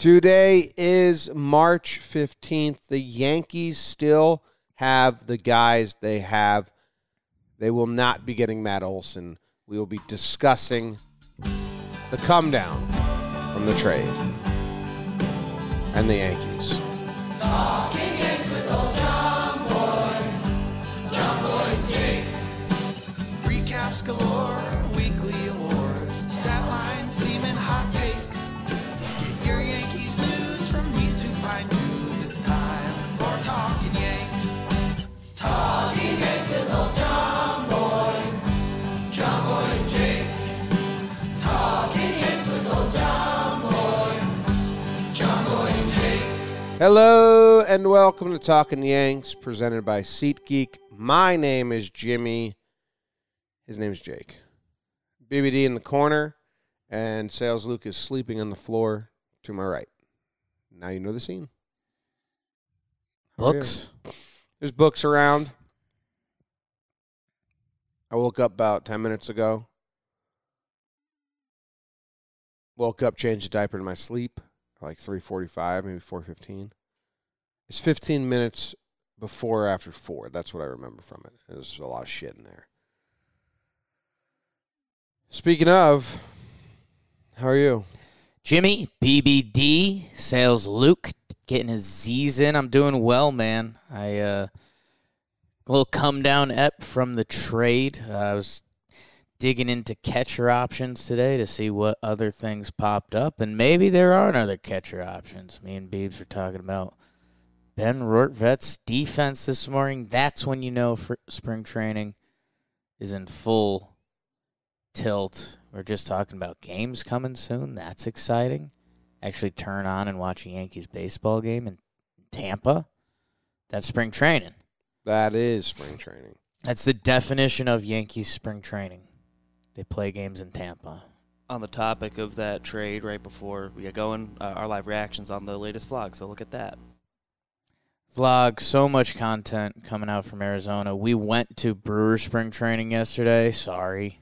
Today is March 15th. The Yankees still have the guys they have. They will not be getting Matt Olson. We will be discussing the come down from the trade and the Yankees. Talking Hello and welcome to Talking Yanks, presented by SeatGeek. My name is Jimmy. His name is Jake. BBD in the corner, and Sales Luke is sleeping on the floor to my right. Now you know the scene. How? Books. There's books around. I woke up about 10 minutes ago. Woke up, changed the diaper in my sleep, like 3:45, maybe 4:15. It's 15 minutes before or after 4. That's what I remember from it. There's a lot of shit in there. Speaking of, how are you? Jimmy, BBD, Sales Luke, getting his Z's in. I'm doing well, man. I, uh, a little come down ep from the trade. Uh, I was digging into catcher options today to see what other things popped up, and maybe there aren't other catcher options. Me and Beebs were talking about Ben Rortvedt's defense this morning. That's when you know spring training is in full tilt. We're just talking about games coming soon. That's exciting. Actually, turn on and watch a Yankees baseball game in Tampa. That's spring training. That is spring training. That's the definition of Yankees spring training. They play games in Tampa. on the topic of that trade right before we get going, uh, our live reactions on the latest vlog. So look at that. Vlog, so much content coming out from Arizona. We went to Brewer spring training yesterday. Sorry.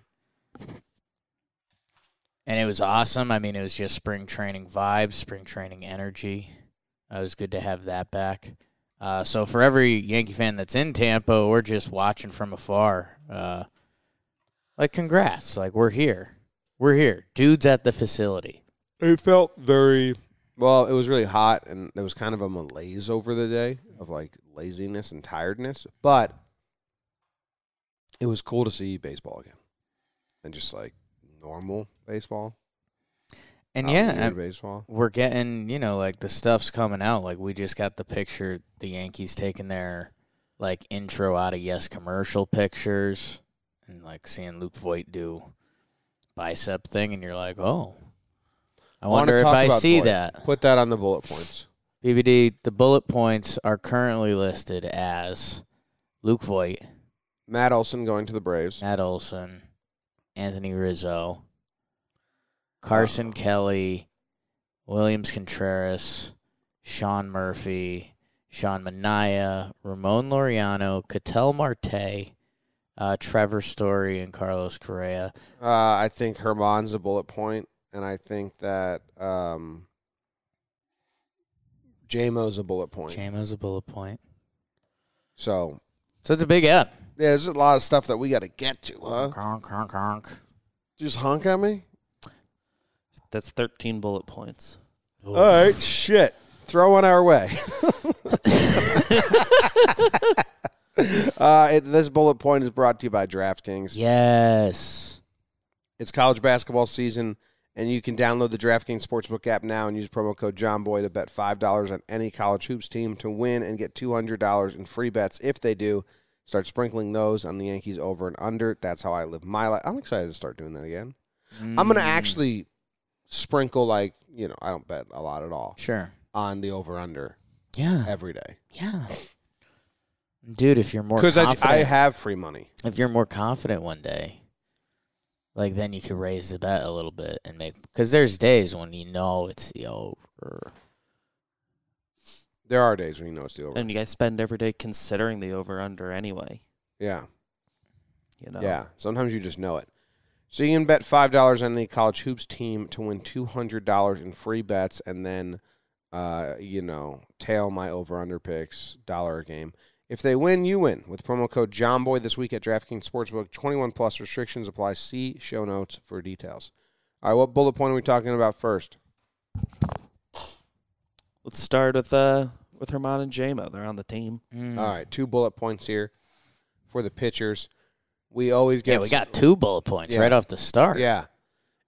And it was awesome. I mean, it was just spring training vibes, spring training energy. Uh, it was good to have that back. Uh, so for every Yankee fan that's in Tampa or just watching from afar, uh, like congrats. Like we're here. We're here. Dudes at the facility. It felt very well. It was really hot, and there was kind of a malaise over the day of like laziness and tiredness. But it was cool to see baseball again, and just like normal baseball. And yeah, here uh, baseball. we're getting, you know, like the stuff's coming out. Like we just got the picture, the Yankees taking their like intro out of Yes commercial pictures, and like seeing Luke Voit do bicep thing, and you're like, oh, I, wanna wonder if I see Voit. that. Put that on the bullet points. BBD, the bullet points are currently listed as Luke Voit, Matt Olson going to the Braves. Matt Olson, Anthony Rizzo, Carson Kelly, Williams Contreras, Sean Murphy, Sean Manaea, Ramon Laureano, Ketel Marte, uh, Trevor Story, and Carlos Correa. Uh, I think German's a bullet point, and I think that um, Jamo's a bullet point. Jamo's a bullet point. So So it's a big up. yeah, there's a lot of stuff that we got to get to, huh? Conk, conk, conk. Just honk at me. That's 13 bullet points. All right, shit. Throw one our way. uh, it, this bullet point is brought to you by DraftKings. Yes. It's college basketball season, and you can download the DraftKings Sportsbook app now and use promo code JohnBoy to bet $5 on any college hoops team to win and get $200 in free bets if they do. Start sprinkling those on the Yankees over and under. That's how I live my life. I'm excited to start doing that again. I'm going to Mm, actually sprinkle, like, you know, I don't bet a lot at all. Sure. on the over under Yeah, every day yeah. Dude, if you're more because I, I have free money. if you're more confident one day, like then you could raise the bet a little bit and make because there's days when you know it's the over. There are days when you know it's the over. And you guys spend every day considering the over under anyway. yeah, You know. yeah. Sometimes you just know it. So you can bet five dollars on any college hoops team to win two hundred dollars in free bets, and then, uh, you know, tail my over under picks dollar a game. If they win, you win with promo code JohnBoy this week at DraftKings Sportsbook. Twenty one plus restrictions apply. See show notes for details. All right, what bullet point are we talking about first? Let's start with uh with German and Jamo. They're on the team. Mm. All right, two bullet points here for the pitchers. We always get Yeah, we got two bullet points Yeah. right off the start. Yeah.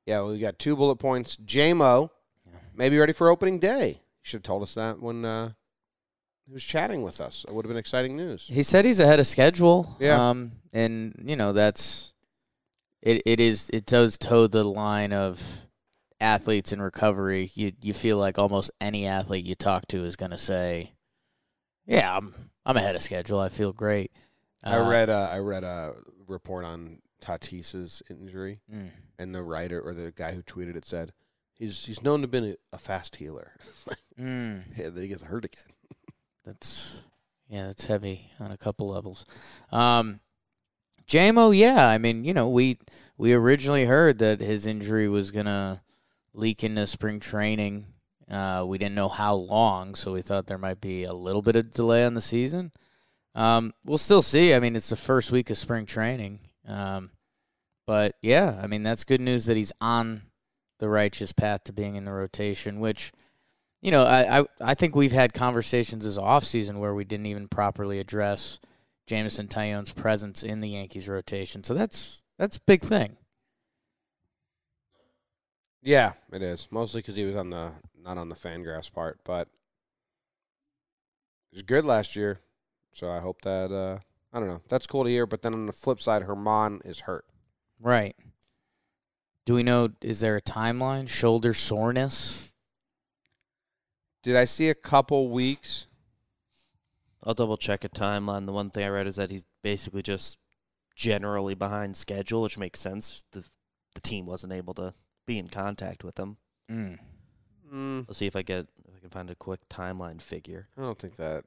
Yeah, we got two bullet points. Jamo, Yeah. maybe ready for opening day. You should have told us that when uh, he was chatting with us. It would have been exciting news. He said he's ahead of schedule. Yeah. Um, and you know that's it. It is. It does toe the line of athletes in recovery. You you feel like almost any athlete you talk to is going to say, "Yeah, I'm I'm ahead of schedule. I feel great." I Uh, read uh, I read a report on Tatis's injury, mm, and the writer or the guy who tweeted it said he's he's known to have been a, a fast healer. mm. yeah, then he gets hurt again. That's yeah, that's heavy on a couple levels. Um, Jamo, yeah, I mean, you know, we we originally heard that his injury was gonna leak into spring training. Uh, we didn't know how long, so we thought there might be a little bit of delay on the season. Um, we'll still see. I mean, it's the first week of spring training. Um, but yeah, I mean, that's good news that he's on the righteous path to being in the rotation, which you know, I, I I think we've had conversations this offseason where we didn't even properly address Jameson Taillon's presence in the Yankees rotation. So that's that's a big thing. Yeah, it is mostly because he was on the not on the Fangraphs part, but he was good last year. So I hope that uh, I don't know. That's cool to hear. But then on the flip side, German is hurt. Right. Do we know is there a timeline? Shoulder soreness? Did I see a couple weeks? I'll double check a timeline. The one thing I read is that he's basically just generally behind schedule, which makes sense. The the team wasn't able to be in contact with him. Mm. Mm, Let's see if I get if I can find a quick timeline figure. I don't think that.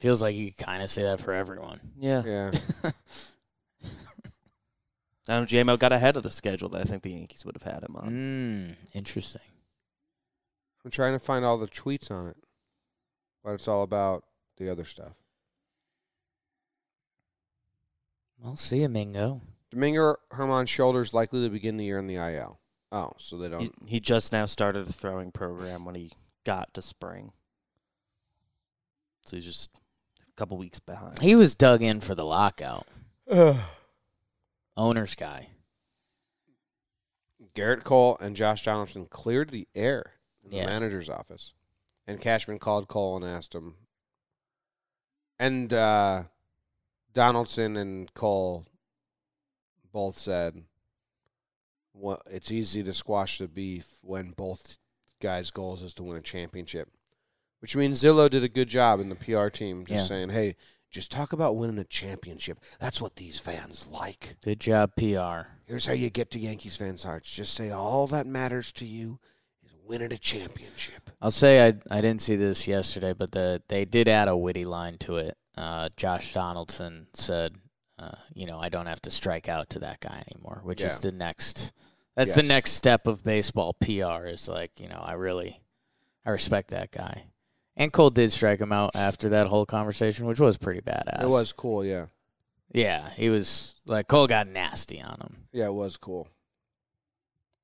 Feels like you kind of say that for everyone. Yeah. Yeah, Now Jamo got ahead of the schedule that I think the Yankees would have had him on. mm, interesting. I'm trying to find all the tweets on it, but it's all about the other stuff. Well, see you, Mingo. Domingo German's shoulders likely to begin the year in the IL. Oh, so they don't. he just now started a throwing program when he got to spring. So he's just a couple weeks behind. He was dug in for the lockout. Owner's guy. Gerrit Cole and Josh Donaldson cleared the air in Yeah. the manager's office, and Cashman called Cole and asked him. And uh, Donaldson and Cole both said, "Well, it's easy to squash the beef when both guys' goals is to win a championship." Which means Zillow did a good job in the PR team, just Yeah. saying, "Hey, just talk about winning a championship. That's what these fans like." Good job, PR. Here's how you get to Yankees fans' hearts. Just say all that matters to you winning a championship. I'll say I I didn't see this yesterday, but the they did add a witty line to it. Uh, Josh Donaldson said, uh, "You know, I don't have to strike out to that guy anymore," which Yeah. is the next. That's the next step of baseball PR. Is like, you know, I really, I respect that guy. And Cole did strike him out after that whole conversation, which was pretty badass. It was cool, yeah. Yeah, he was like Cole got nasty on him. Yeah, it was cool.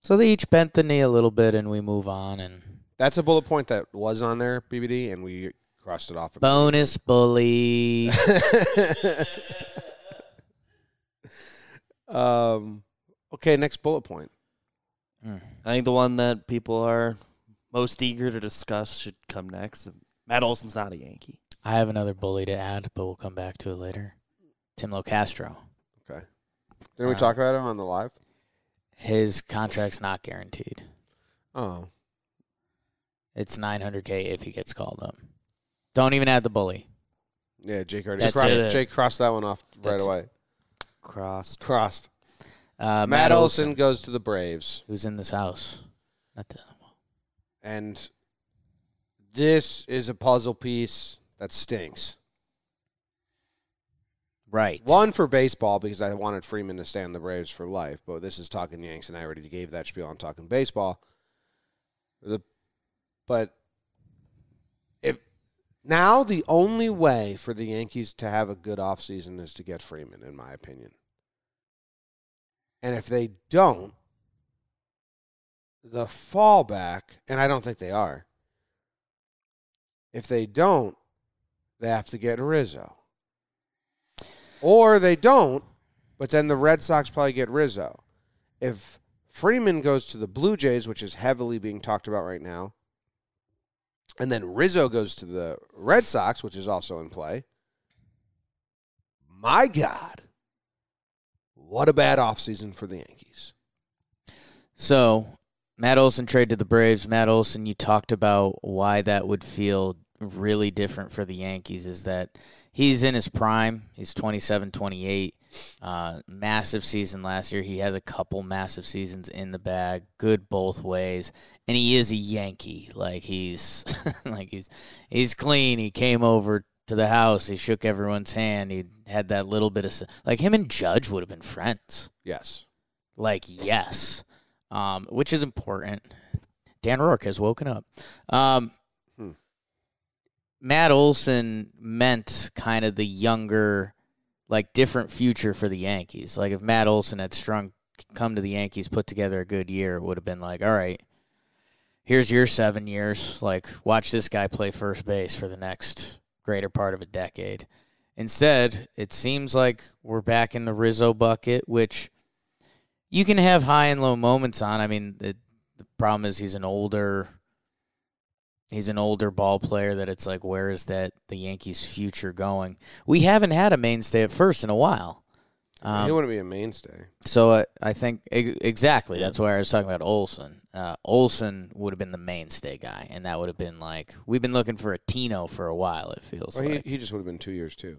So they each bent the knee a little bit, and we move on. And That's a bullet point that was on there, BBD, and we crossed it off. bonus bully. um, okay, next bullet point. Mm. I think the one that people are most eager to discuss should come next. Matt Olson's not a Yankee. I have another bully to add, but we'll come back to it later. Tim Locastro. Okay. Didn't we Uh, talk about it on the live? His contract's not guaranteed. Oh, It's 900k if he gets called up. Don't even add the bully. Yeah, Jake already That's crossed, it. Jake crossed that one off right That's- away. Crossed. Crossed. Uh, Matt, Olson goes to the Braves, who's in this house. Not the, and this is a puzzle piece that stinks. Right. One for baseball because I wanted Freeman to stay on the Braves for life, but this is talking Yanks, and I already gave that spiel on talking baseball. The, but if now the only way for the Yankees to have a good offseason is to get Freeman, in my opinion. And if they don't, the fallback, and I don't think they are. If they don't, they have to get Rizzo. Or they don't, but then the Red Sox probably get Rizzo. If Freeman goes to the Blue Jays, which is heavily being talked about right now, and then Rizzo goes to the Red Sox, which is also in play, my God, what a bad offseason for the Yankees. So, Matt Olson trade to the Braves. Matt Olson, you talked about why that would feel really different for the Yankees is that he's in his prime. He's 27, 28. Uh, massive season last year. He has a couple massive seasons in the bag. Good both ways. And he is a Yankee. Like he's like he's he's clean. He came over to the house. He shook everyone's hand. He had that little bit of like him and Judge would have been friends. Yes. Like yes, um, which is important. Dan Rourke has woken up. Um. Matt Olson meant kind of the younger, like different future for the Yankees. Like if Matt Olson had strung, come to the Yankees, put together a good year, it would have been like, all right, here's your seven years. Like watch this guy play first base for the next greater part of a decade. Instead, it seems like we're back in the Rizzo bucket, which you can have high and low moments on. I mean, the, the problem is he's an older he's an older ball player that it's like where is that the Yankees future going? We haven't had a mainstay at first in a while. he Um, wouldn't be a mainstay. so I, I think ex- exactly that's why I was talking about Olson. Uh, Olson would have been the mainstay guy, and that would have been like we've been looking for a Tino for a while. It feels Well, like. he, he just would have been two years too.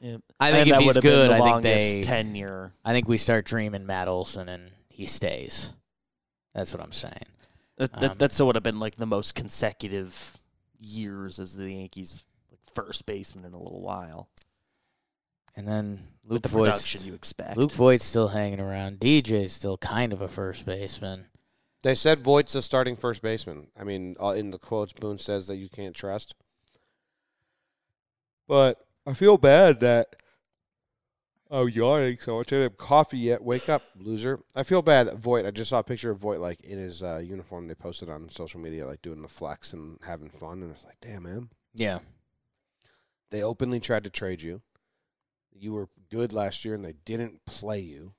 Yep. I think And if that he's would have been good, the I think longest they tenure. I think we start dreaming Matt Olson and he stays. That's what I'm saying. That, that, Um, that still would have been like the most consecutive years as the Yankees' like, first baseman in a little while. And then With Luke the Voit's production you expect. Luke Voit's still hanging around. DJ's still kind of a first baseman. They said Voit's a starting first baseman. I mean, uh, in the quotes, Boone says that you can't trust. But I feel bad that. Oh, yawning so. I didn't have coffee yet. Wake up, loser. I feel bad Voit. I just saw a picture of Voit like in his uh, uniform. They posted on social media, like doing the flex and having fun. And it's like, damn, man. Yeah. They openly tried to trade you. You were good last year, and they didn't play you.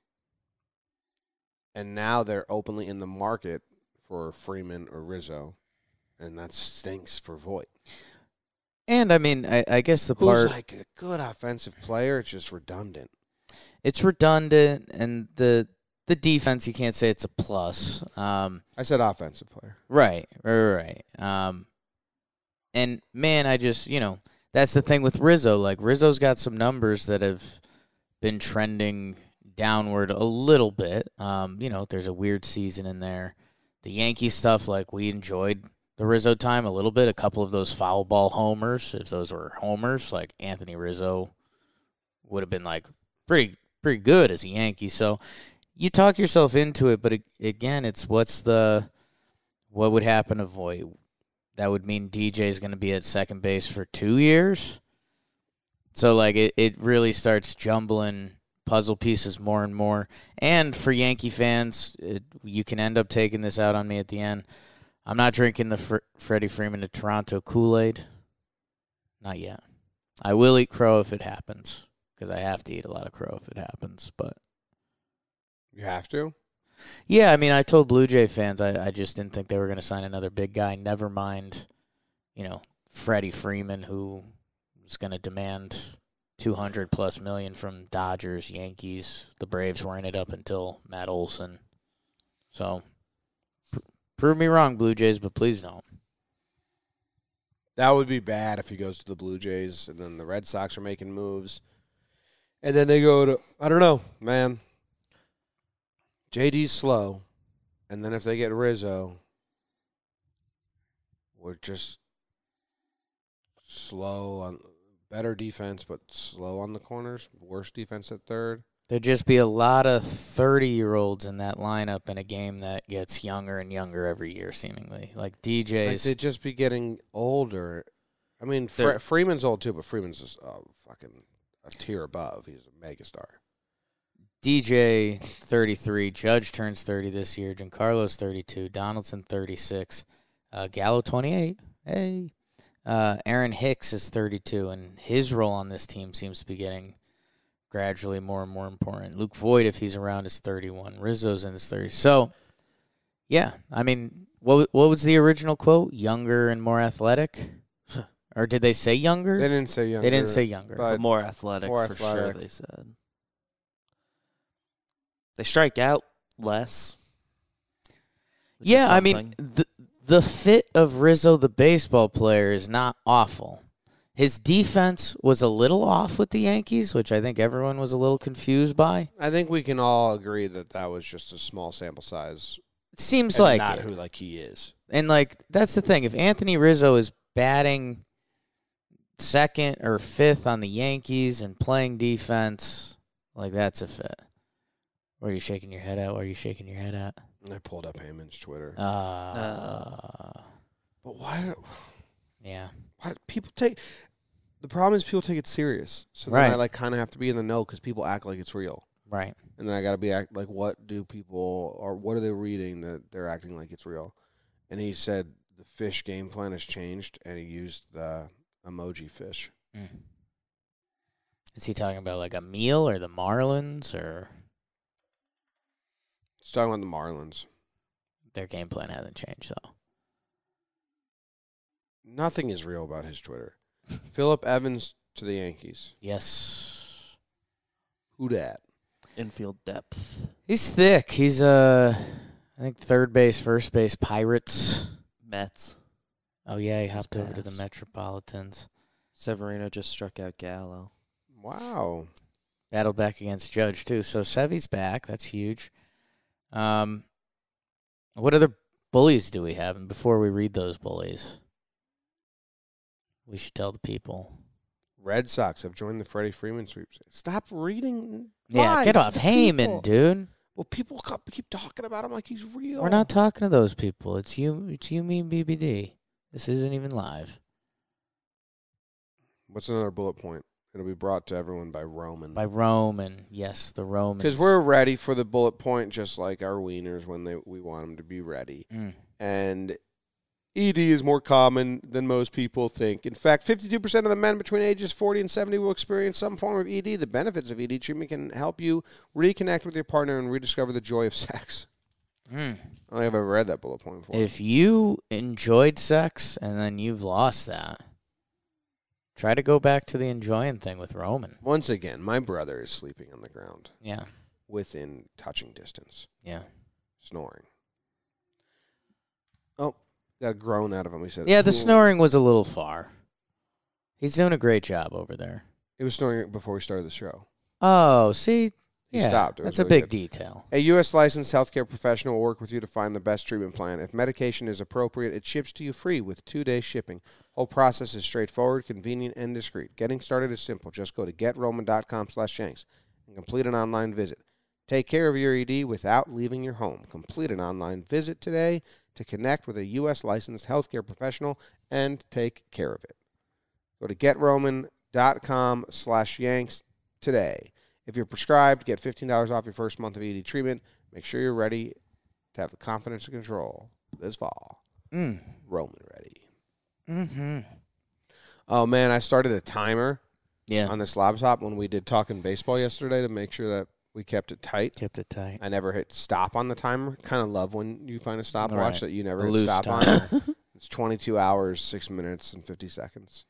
And now they're openly in the market for Freeman or Rizzo, and that stinks for Voit. And I mean, I, I guess the Who's part like a good offensive player? It's just redundant. It's redundant, and the the defense you can't say it's a plus. Um, I said offensive player. right, right, right. Um, and man, I just you know that's the thing with Rizzo. Like Rizzo's got some numbers that have been trending downward a little bit. Um, you know, there's a weird season in there. The Yankee stuff, like we enjoyed the Rizzo time a little bit. A couple of those foul ball homers, if those were homers, like Anthony Rizzo would have been like pretty pretty good as a Yankee. So you talk yourself into it, but again, it's what's the what would happen to Voit? That would mean DJ is going to be at second base for two years. So like it, it really starts jumbling puzzle pieces more and more. And for Yankee fans, it, you can end up taking this out on me at the end. I'm not drinking the Fr- Freddie Freeman to Toronto Kool Aid. Not yet. I will eat crow if it happens because I have to eat a lot of crow if it happens. But You have to. yeah, I mean, I told Blue Jay fans I, I just didn't think they were going to sign another big guy. Never mind, you know, Freddie Freeman, who was going to demand 200 plus million from Dodgers, Yankees. The Braves were in it up until Matt Olson. So, pr- prove me wrong, Blue Jays, but please don't. That would be bad if he goes to the Blue Jays and then the Red Sox are making moves. And then they go to I don't know, man. JD's slow. And then if they get Rizzo, we're just slow on better defense, but slow on the corners. Worse defense at third. There'd just be a lot of 30 year olds in that lineup in a game that gets younger and younger every year, seemingly. Like Like DJ's. they'd just be getting older. I mean, Fre- Freeman's old too, but Freeman's just uh, fucking a tier above. He's a megastar. DJ 33, Judge turns 30 this year, Giancarlo's 32, Donaldson 36, uh, Gallo 28. Hey. Uh, Aaron Hicks is 32, and his role on this team seems to be getting gradually more and more important. Luke Voit, if he's around, is 31. Rizzo's in his 30s. So, yeah, I mean, what what was the original quote? Younger and more athletic, or did they say younger? They didn't say younger. They didn't say younger. but But more athletic more for athletic. sure. They said they strike out less. Yeah, I mean the the fit of Rizzo, the baseball player, is not awful. His defense was a little off with the Yankees, which I think everyone was a little confused by. I think we can all agree that that was just a small sample size. It seems and like not it. who like he is. And like that's the thing. If Anthony Rizzo is batting second or fifth on the Yankees and playing defense, like that's a fit. Where are you shaking your head at? Where are you shaking your head at? I pulled up Heyman's Twitter. Uh, but why? do- yeah. Why do people take? The problem is people take it serious. So then Right. I like kind of have to be in the know because people act like it's real. Right. And then I got to be act like, what do people or what are they reading that they're acting like it's real? And he said the fish game plan has changed, and he used the emoji fish. Mm. Is he talking about like a meal or the Marlins or He's talking about the Marlins. their game plan hasn't changed though? Nothing is real about his Twitter. Philip Evans to the Yankees. Yes. Who dat? infield depth. He's thick. He's uh I think third base, first base Pirates. Mets. Oh yeah, he hopped over to the. Metropolitans. Severino just struck out Gallo. Wow. Battled back against Judge too. So Sevy's back. That's huge. Um what other bullies do we have? And before we read those bullies, we should tell the people. Red Sox have joined the Freddie Freeman sweepstakes. Stop reading. Yeah, get off the Heyman, dude. Well, people keep talking about him like he's real. We're not talking to those people. It's you. It's you, me, and BBD. This isn't even live. What's another bullet point? It'll be brought to everyone by Roman. By Roman, yes, the Romans. Because we're ready for the bullet point, just like our wieners when they we want them to be ready. Mm. And ED is more common than most people think. In fact, 52% of the men between ages 40 and 70 will experience some form of ED. The benefits of ED treatment can help you reconnect with your partner and rediscover the joy of sex. Mm. I don't think I've ever read that bullet point before. If you enjoyed sex and then you've lost that, try to go back to the enjoying thing with Roman. Once again, my brother is sleeping on the ground Yeah, within touching distance, yeah, snoring. Oh, got a groan out of him. He said, yeah. The "Ooh." snoring was a little far. He's doing a great job over there. It was snoring before we started the show. Oh, see, yeah, stopped. That's a big good. detail. A U.S. licensed healthcare professional will work with you to find the best treatment plan. If medication is appropriate, it ships to you free with two-day shipping. Whole process is straightforward, convenient, and discreet. Getting started is simple. Just go to getroman.com slash shanks and complete an online visit. Take care of your ED without leaving your home. Complete an online visit today to connect with a U.S. licensed healthcare professional and take care of it. Go to getroman.com slash yanks today. If you're prescribed, get $15 off your first month of ED treatment. Make sure you're ready to have the confidence and control this fall. Mm. Roman ready. Mm-hmm. Oh man, I started a timer Yeah, on this laptop when we did talking baseball yesterday to make sure that we kept it tight. kept it tight. I never hit stop on the timer. Kind of love when you find a stopwatch Right. that you never A hit stop timer. on. It's 22 hours, 6 minutes, and 50 seconds.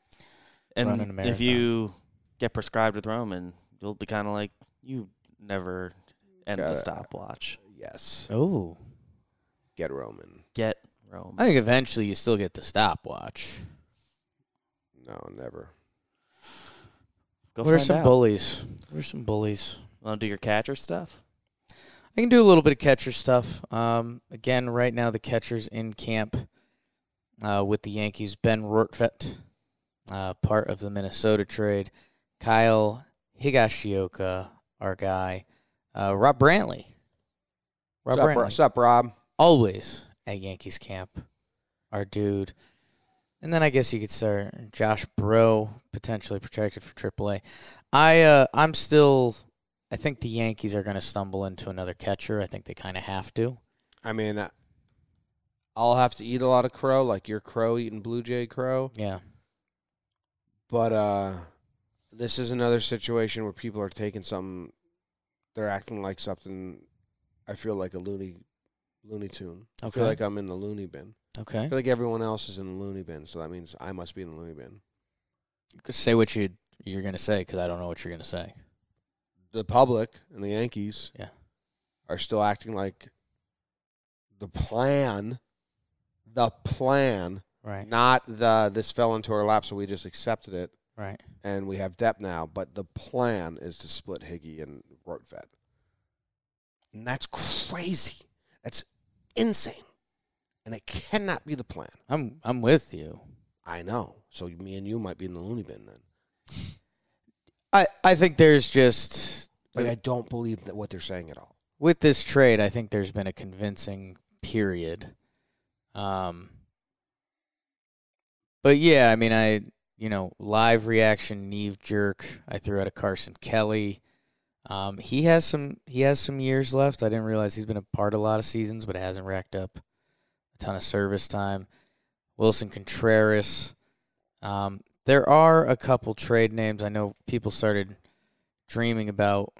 And if you get prescribed with Roman, you'll be kind of like you never end Gotta- the stopwatch. Yes. Oh, Get Roman. Get Roman. I think eventually you still get the stopwatch. No, never. Go what are find some out. bullies? What are some bullies? Want to do your catcher stuff? I can do a little bit of catcher stuff. Um, again, right now the catcher's in camp uh, with the Yankees. Ben Rortvedt, uh, part of the Minnesota trade. Kyle Higashioka, our guy. Uh, Rob Brantley. Rob What's up, Brantley. Ro- what's up, Rob? Always at Yankees camp. Our dude. And then I guess you could start Josh Breaux, potentially protected for AAA. I uh, I'm still I think the Yankees are going to stumble into another catcher. I think they kind of have to. I mean, uh, I'll have to eat a lot of crow, like your crow eating Blue Jay crow. Yeah. But uh, this is another situation where people are taking something. They're acting like something. I feel like a loony, loony tune. I feel like I'm in the loony bin. Okay. I Okay. feel like everyone else is in the loony bin, so that means I must be in the loony bin. Say what you you're going to say cuz I don't know what you're going to say. The public and the Yankees, Yeah. are still acting like the plan, the plan, Right. not the this fell into our lap, so we just accepted it Right. and we have depth now. But the plan is to split Higgy and Rortvedt, and that's crazy. That's insane, and it cannot be the plan. I'm I'm with you. I know. So me and you might be in the loony bin then. I I think there's just Like I don't believe that what they're saying at all. with this trade, I think there's been a convincing period. Um, but yeah, I mean, I you know live reaction, Neve jerk. I threw out a Carson Kelly. Um, he has some he has some years left. I didn't realize he's been a part of a lot of seasons, but it hasn't racked up a ton of service time. Willson Contreras. Um, there are a couple trade names. I know people started dreaming about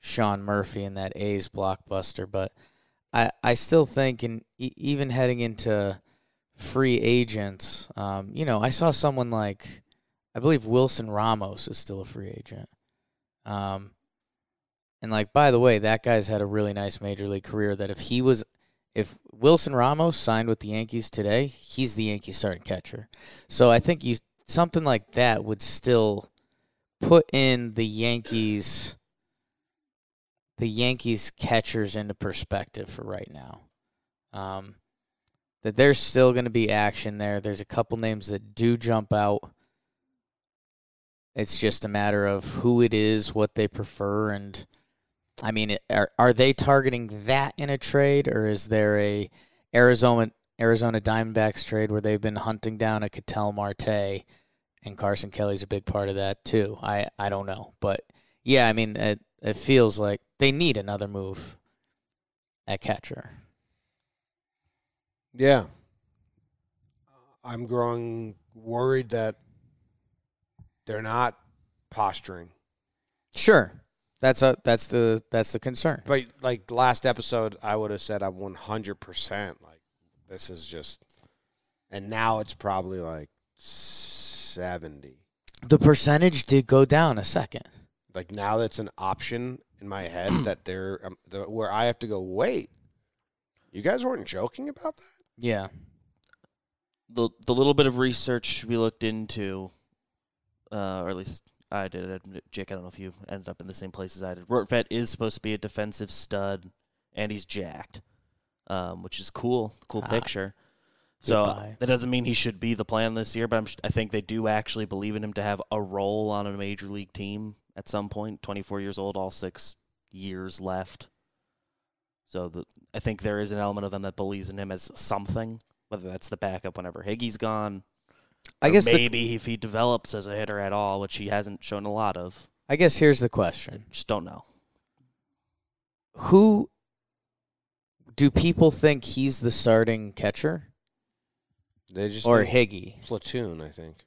Sean Murphy and that A's blockbuster, but I I still think, in e- even heading into free agents, um, you know, I saw someone like I believe Wilson Ramos is still a free agent. Um, and like by the way, that guy's had a really nice major league career. That if he was, if Wilson Ramos signed with the Yankees today, he's the Yankees starting catcher. So I think you something like that would still put in the Yankees the Yankees catchers into perspective for right now. Um, that there's still going to be action there. There's a couple names that do jump out. It's just a matter of who it is, what they prefer, and I mean, are are they targeting that in a trade, or is there a Arizona Arizona Diamondbacks trade where they've been hunting down a Ketel Marte, and Carson Kelly's a big part of that too? I I don't know, but yeah, I mean, it it feels like they need another move at catcher. Yeah. I'm growing worried that they're not posturing. Sure, that's a that's the that's the concern. But like last episode, I would have said I'm 100%. Like, this is just. And now it's probably like 70. The percentage did go down a second. Like, now that's an option in my head that they're. Um, the, where I have to go, wait, you guys weren't joking about that? Yeah, the the little bit of research we looked into, uh, or at least I did. Jake, I don't know if you ended up in the same place as I did. Rortvedt is supposed to be a defensive stud, and he's jacked, um, which is cool. Cool Ah, picture. So goodbye. that doesn't mean he should be the plan this year, but I'm, I think they do actually believe in him to have a role on a major league team at some point. 24 years old, all six years left. So the, I think there is an element of them that believes in him as something, whether that's the backup whenever Higgy's gone. I or guess the, maybe if he develops as a hitter at all, which he hasn't shown a lot of. I guess here's the question: Just don't know. Who do people think he's the starting catcher They just. or Higgy? platoon, I think.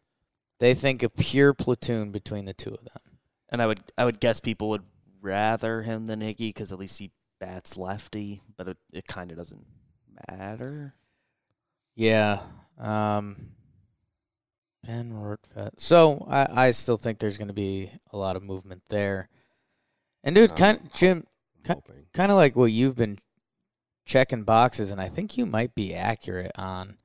They think a pure platoon between the two of them. And I would I would guess people would rather him than Higgy because at least he bats lefty, but it, it kind of doesn't matter. Yeah. Um, ben Rortvedt. So I, I still think there's going to be a lot of movement there. And dude, I'm kind Jim, I'm Ki- hoping. kind of like what you've been checking boxes, and I think you might be accurate on.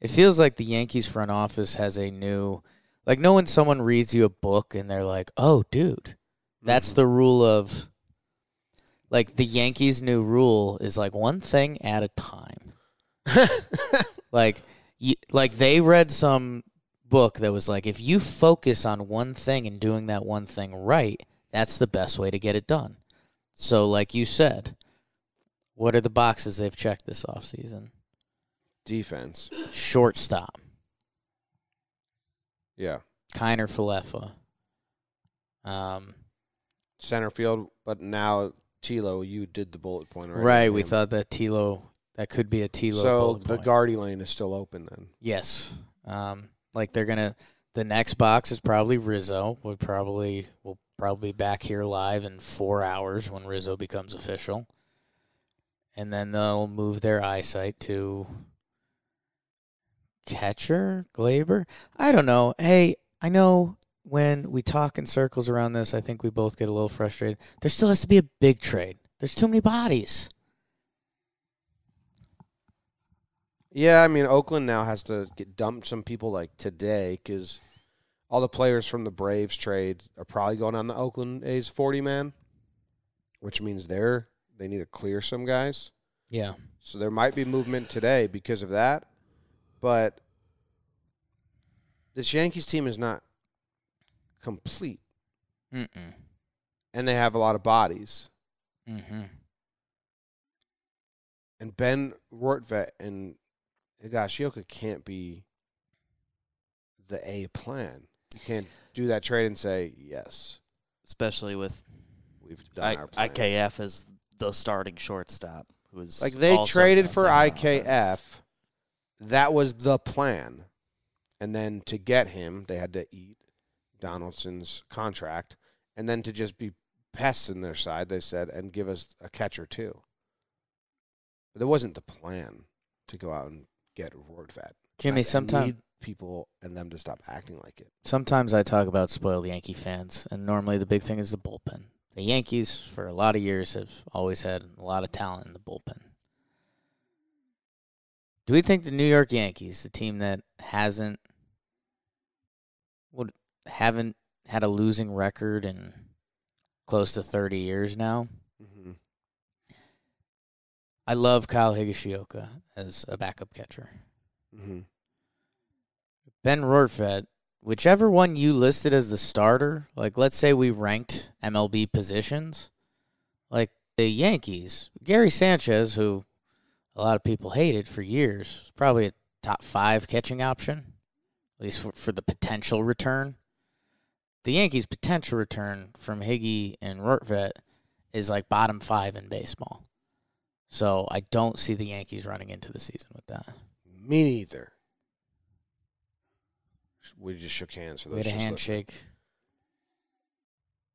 It feels like the Yankees front office has a new, Like, no when someone reads you a book and they're like, "Oh, dude, that's Mhm. the rule of." Like the Yankees' new rule is like one thing at a time. Like, you, like they read some book that was like, if you focus on one thing and doing that one thing right, that's the best way to get it done. So, like you said, what are the boxes they've checked this offseason? defense. Shortstop, Yeah, Kiner Falefa. Um, center field. But now Tilo, you did the bullet point already. right, we thought that Tilo, that could be a Tilo. So bullet the point. Guardy lane is still open then. Yes. Um, like they're gonna. The next box is probably Rizzo. Would probably will probably be back here live in four hours when Rizzo becomes official, and then they'll move their eyesight to catcher Glaber. I don't know. Hey, I know when we talk in circles around this, I think we both get a little frustrated. There still has to be a big trade. There's too many bodies. Yeah, I mean Oakland now has to get dumped some people like today because all the players from the Braves trade are probably going on the Oakland A's forty man, which means they're they need to clear some guys. Yeah. So there might be movement today because of that, but this Yankees team is not complete, Mm-mm. and they have a lot of bodies. Mm-hmm. And Ben Rortvedt and Higashioka can't be the A plan. You can't do that trade and say yes, especially with we've done I, our plan. IKF as the starting shortstop, who is Like they traded for IKF. offense. That was the plan. And then to get him, they had to eat Donaldson's contract. And then to just be pests in their side, they said, and give us a catcher too. But it wasn't the plan to go out and get Rortvedt. Jimmy, sometimes people and them to stop acting like it. sometimes I talk about spoiled Yankee fans, and normally the big thing is the bullpen. The Yankees, for a lot of years, have always had a lot of talent in the bullpen. Do we think the New York Yankees, the team that hasn't would haven't had a losing record in close to thirty years now? Mm-hmm. I love Kyle Higashioka as a backup catcher. Mm-hmm. Ben Rortvedt, whichever one you listed as the starter, like let's say we ranked MLB positions, like the Yankees, Gary Sanchez, who a lot of people hated for years, probably a top five catching option, at least for, for the potential return. The Yankees' potential return from Higgy and Rortvedt is like bottom five in baseball. So I don't see the Yankees running into the season with that. Me neither. We just shook hands for those. We had a handshake.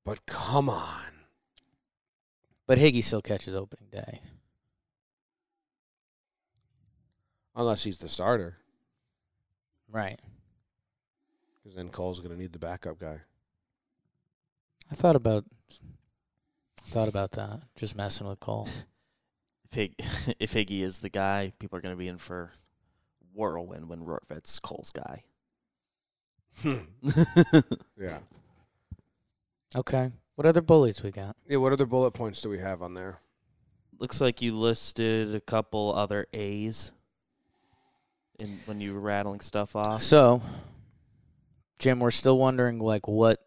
But come on. But Higgy still catches opening day. Unless he's the starter, Right. because then Cole's going to need the backup guy. I thought about thought about that. Just messing with Cole. If, Hig- if Higgy is the guy, people are going to be in for whirlwind when Rortvedt's Cole's guy. Hmm. yeah. Okay. What other bullies we got? Yeah. What other bullet points do we have on there? Looks like you listed a couple other A's in when you were rattling stuff off. So, Jim, we're still wondering like what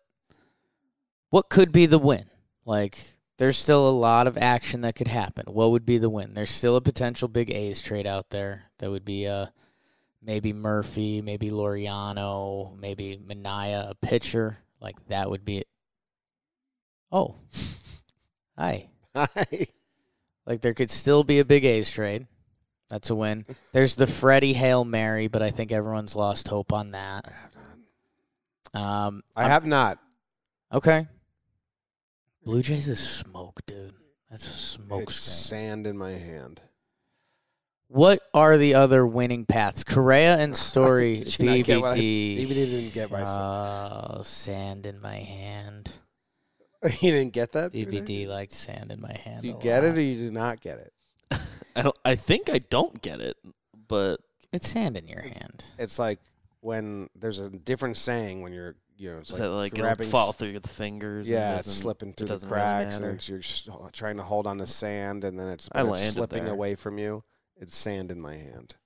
what could be the win? Like there's still a lot of action that could happen. What would be the win? There's still a potential big A's trade out there. That would be uh maybe Murphy, maybe Laureano, maybe Manaea, a pitcher. Like that would be it. Oh. Hi. Hi. Like there could still be a big A's trade. That's a win. There's the Freddie Hail Mary, but I think everyone's lost hope on that. Not. Um, I have not. okay. Blue Jays is smoke, dude. That's a smoke It's screen. sand in my hand. What are the other winning paths? Correa and Story, Did you not get what I- BBD. Even he didn't get my. Oh, sand in my hand. you didn't get that. BBD liked sand in my hand. Do you a get it or you do not get it? I don't. I think I don't get it, but It's sand in your hand. It's like when there's a different saying when you're you know it's Is like, that like it'll grabbing fall s- through the fingers? and Yeah, it's doesn't- slipping through the doesn't really cracks, and you're trying to hold on to sand, and then it's, I it's slipping there. away from you. It's sand in my hand.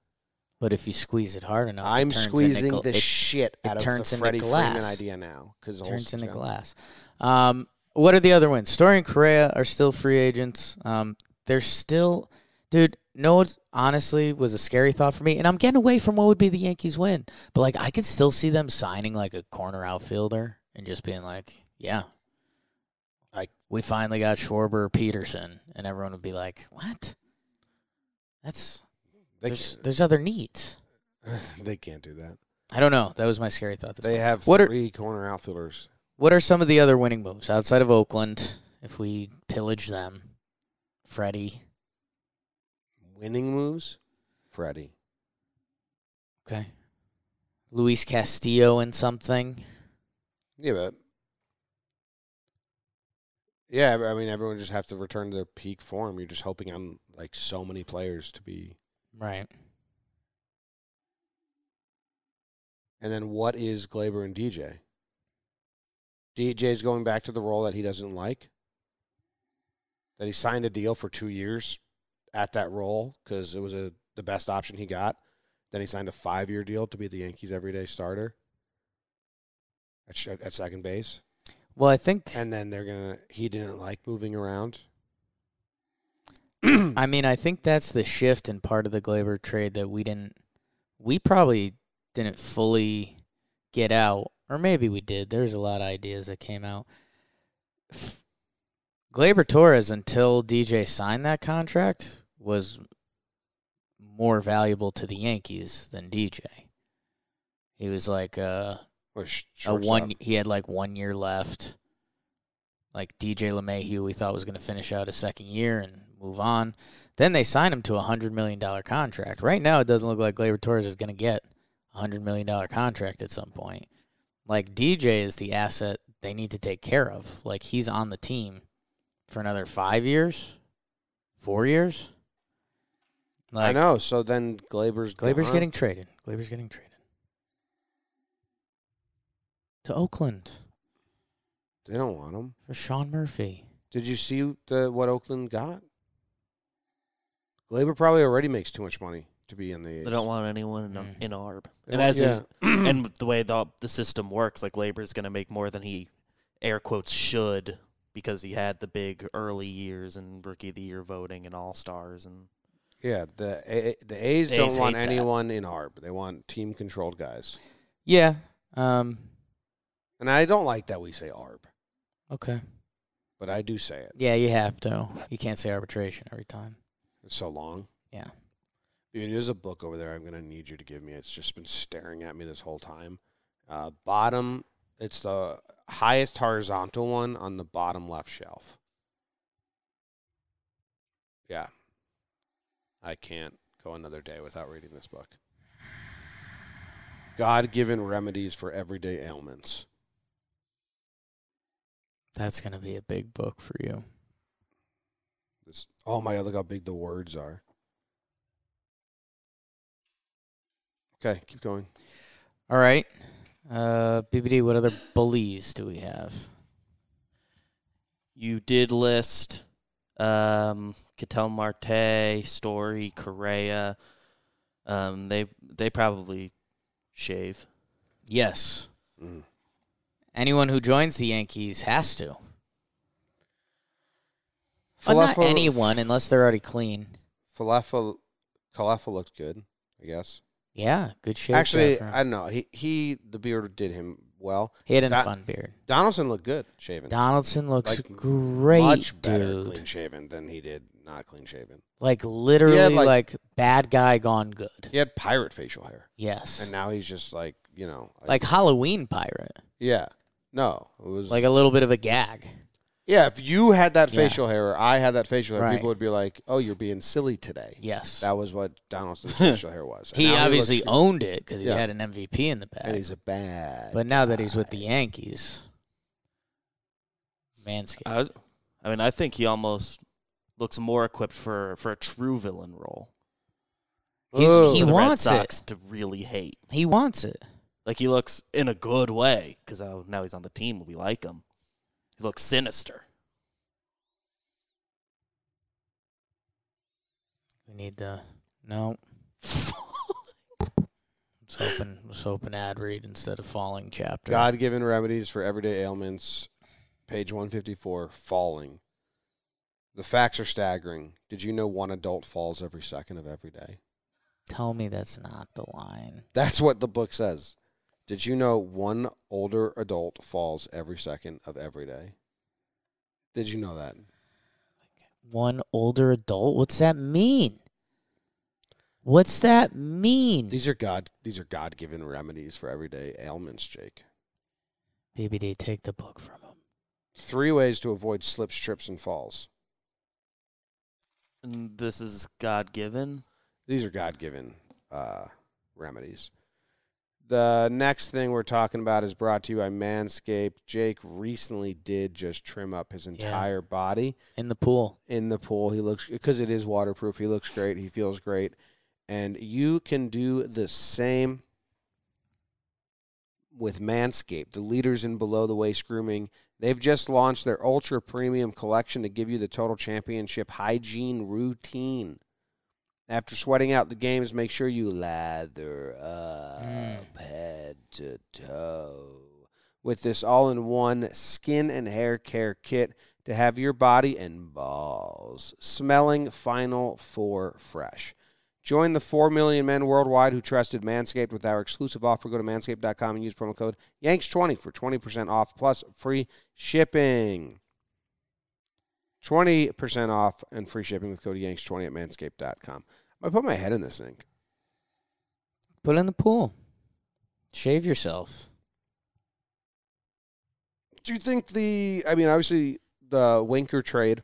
But if you squeeze it hard enough, I'm turns squeezing into, gl- the it shit it out of turns the into Freddie Freeman glass. idea now because turns into glass. Um, what are the other wins? Story and Correa are still free agents. Um, they're still, dude. No, it's honestly was a scary thought for me, and I'm getting away from what would be the Yankees win. But like, I could still see them signing like a corner outfielder and just being like, yeah, Like we finally got Schwarber, Pederson, and everyone would be like, what? That's there's there's other needs. they can't do that. I don't know. That was my scary thought. They week. have What are- three corner outfielders. What are some of the other winning moves outside of Oakland? If we pillage them, Freddie. Winning moves, Freddie. Okay. Luis Castillo and something. Yeah, but yeah, I mean, everyone just have to return to their peak form. You're just hoping on like so many players to be. Right. And then what is Gleyber and DJ? DJ's going back to the role that he doesn't like. That he signed a deal for two years at that role because it was a the best option he got. Then he signed a five year deal to be the Yankees' everyday starter at, sh- at second base. Well, I think. And then they're gonna. He didn't like moving around. I mean, I think that's the shift in part of the Gleyber trade that we didn't. We probably didn't fully get out, or maybe we did. There's a lot of ideas that came out. F- Gleyber Torres, until DJ signed that contract, was more valuable to the Yankees than DJ. He was like uh, a one. He had like one year left. Like DJ LeMahieu, we thought was going to finish out his second year and move on. Then they signed him to a hundred million dollar contract. Right now, it doesn't look like Gleyber Torres is going to get a hundred million dollar contract at some point. Like DJ is the asset they need to take care of. Like he's on the team for another five years, four years. I know. So then Gleyber's Gleyber's gone. getting traded. Gleyber's getting traded to Oakland They don't want him. for Sean Murphy. Did you see the what Oakland got? Gleyber probably already makes too much money to be in the. They don't want anyone in, Mm. in ARB. They And want- as is, yeah. and the way the the system works, like Gleyber's going to make more than he air quotes should because he had the big early years and rookie of the year voting and all stars and yeah, the A- the A's The don't want hate that. anyone in ARB. They want team controlled guys. Yeah. Um. And I don't like that we say ARB, Okay. but I do say it. Yeah, you have to. You can't say arbitration every time. It's so long. Yeah. I mean, there's a book over there I'm going to need you to give me. It's just been staring at me this whole time. Uh, bottom, it's the highest horizontal one on the bottom left shelf. Yeah. I can't go another day without reading this book. God given remedies for everyday ailments. That's gonna be a big book for you. This, oh my God, look how big the words are. Okay, keep going. All right. Uh, BBD. What other bullies do we have? you did list um Ketel Marte, Story, Correa. Um they they probably shave. Yes. Mm. Anyone who joins the Yankees has to. Well, not anyone, unless they're already clean. Falafel, Falafel looked good, I guess. Yeah, good shape. Actually. I don't know. He he the beard did him well. he had a fun beard. Donaldson looked good shaven. Donaldson looks Like, great, Much better dude. clean shaven than he did not clean shaven. Like literally, like- like, bad guy gone good. He had pirate facial hair, Yes, and now he's just like you know, like Halloween pirate, yeah. No, it was like a little bit of a gag. Yeah. If you had that Yeah. facial hair, or I had that facial hair, Right. people would be like, "Oh, you're being silly today." Yes, That was what Donaldson's facial hair was. And he now obviously looks good. owned it because he Yeah. had an MVP in the bag. and he's a bad. but now that he's with the. Yankees, Manscaped. I was I mean, I think he almost looks more equipped for for a true villain role. He's- Ugh. he for the wants Red it. To really hate. he wants it. Like he looks in a good way because now he's on the team. We like him. He looks sinister. We need the no. Let's open let's open ad read instead of falling chapter. God given remedies for everyday ailments, page 154, falling. The facts are staggering. Did you know one adult falls every second of every day? Tell me that's not the line. That's what the book says. Did you know one older adult falls every second of every day? Did you know that? One older adult? What's that mean? What's that mean? These are God these are God given remedies for everyday ailments, Jake. BBD, take the book from him. Three ways to avoid slips, trips, and falls. And this is God given. These are God given uh, remedies. The next thing we're talking about is brought to you by Manscaped. Jake recently did just trim up his entire body In the pool. in the pool. He looks because it is waterproof. He looks great. He feels great, and you can do the same with Manscaped, the leaders in below the waist grooming. They've just launched their ultra premium collection to give you the total championship hygiene routine. After sweating out the games, make sure you lather up Mm. head to toe with this all in one skin and hair care kit to have your body and balls smelling final four fresh. Join the 4 million men worldwide who trusted Manscaped with our exclusive offer. Go to manscaped.com and use promo code YANKS20 for 20% off plus free shipping. 20% off and free shipping with code YANKS20 at manscaped.com. I put my head in this thing. Put it in the pool. Shave yourself. Do you think the, I mean, obviously the Winker trade